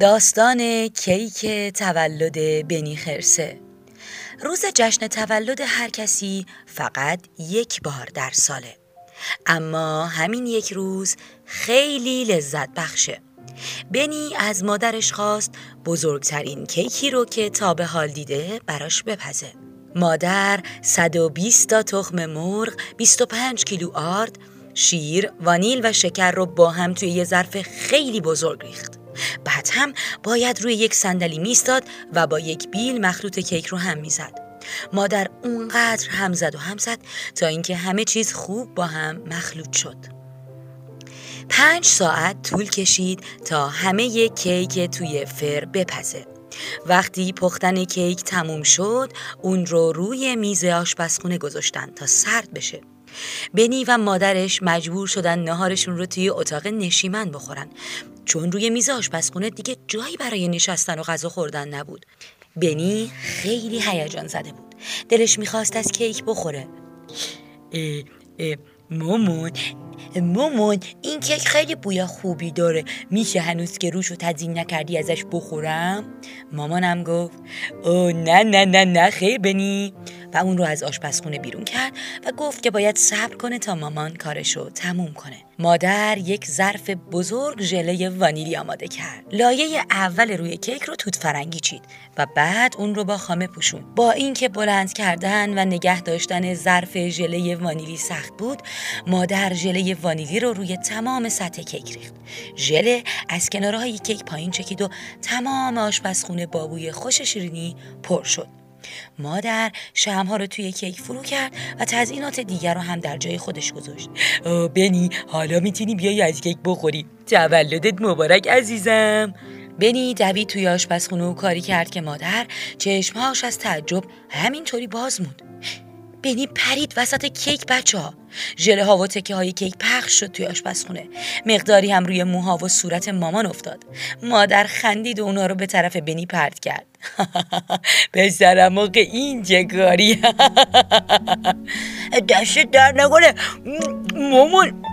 داستان کیک تولد بنی خرسه. روز جشن تولد هر کسی فقط یک بار در ساله. اما همین یک روز خیلی لذت بخشه. بنی از مادرش خواست بزرگترین کیکی رو که تا به حال دیده براش بپزه. مادر 120 تا تخم مرغ 25 کیلو آرد شیر، وانیل و شکر رو با هم توی یه ظرف خیلی بزرگ ریخت. بعد هم باید روی یک صندلی میستاد و با یک بیل مخلوط کیک رو هم می‌زد. مادر اونقدر هم زد و هم زد تا اینکه همه چیز خوب با هم مخلوط شد. پنج ساعت طول کشید تا همه یک کیک توی فر بپزه. وقتی پختن کیک تموم شد اون رو روی میز آشپزخونه گذاشتن تا سرد بشه. بنی و مادرش مجبور شدن نهارشون رو توی اتاق نشیمن بخورن. چون روی میز آشپزخونه دیگه جایی برای نشستن و غذا خوردن نبود. بنی خیلی هیجان زده بود. دلش می‌خواست از کیک بخوره. مامون مامون این کیک خیلی بوی خوبی داره. میشه هنوز که روشو تزیین نکردی ازش بخورم؟ مامانم گفت او نه نه نه نه خیر بنی. و اون رو از آشپزخونه بیرون کرد و گفت که باید صبر کنه تا مامان کارشو تموم کنه. مادر یک ظرف بزرگ ژله وانیلی آماده کرد. لایه اول روی کیک رو توت فرنگی چید و بعد اون رو با خامه پوشون. با اینکه بلند کردن و نگه داشتن ظرف ژله وانیلی سخت بود مادر ژله وانیلی رو روی تمام سطح کیک ریخت. ژله از کنارهای کیک پایین چکید و تمام آشپزخونه بابوی خوش شیرینی پر شد. مادر شمها رو توی کیک فرو کرد و تزئینات دیگر رو هم در جای خودش گذاشت. بنی حالا می‌تونی بیای از کیک بخوری. تولدت مبارک عزیزم. بنی دوید توی آشپزخونه و کاری کرد که مادر چشمهاش از تعجب همینطوری باز موند. بنی پرید وسط کیک بچه ها ژله ها و تکه های کیک پخش شد توی آشپزخونه. مقداری هم روی موها و صورت مامان افتاد. مادر خندید و اونا رو به طرف بنی پرد کرد. پسرم موقع این چه کاری؟ دست در نکنه. مامان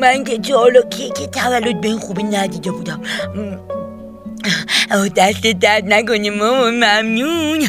من که تا حالا کیک تولد به این خوبی ندیده بودم. دست درد نکنه مامان ممنون.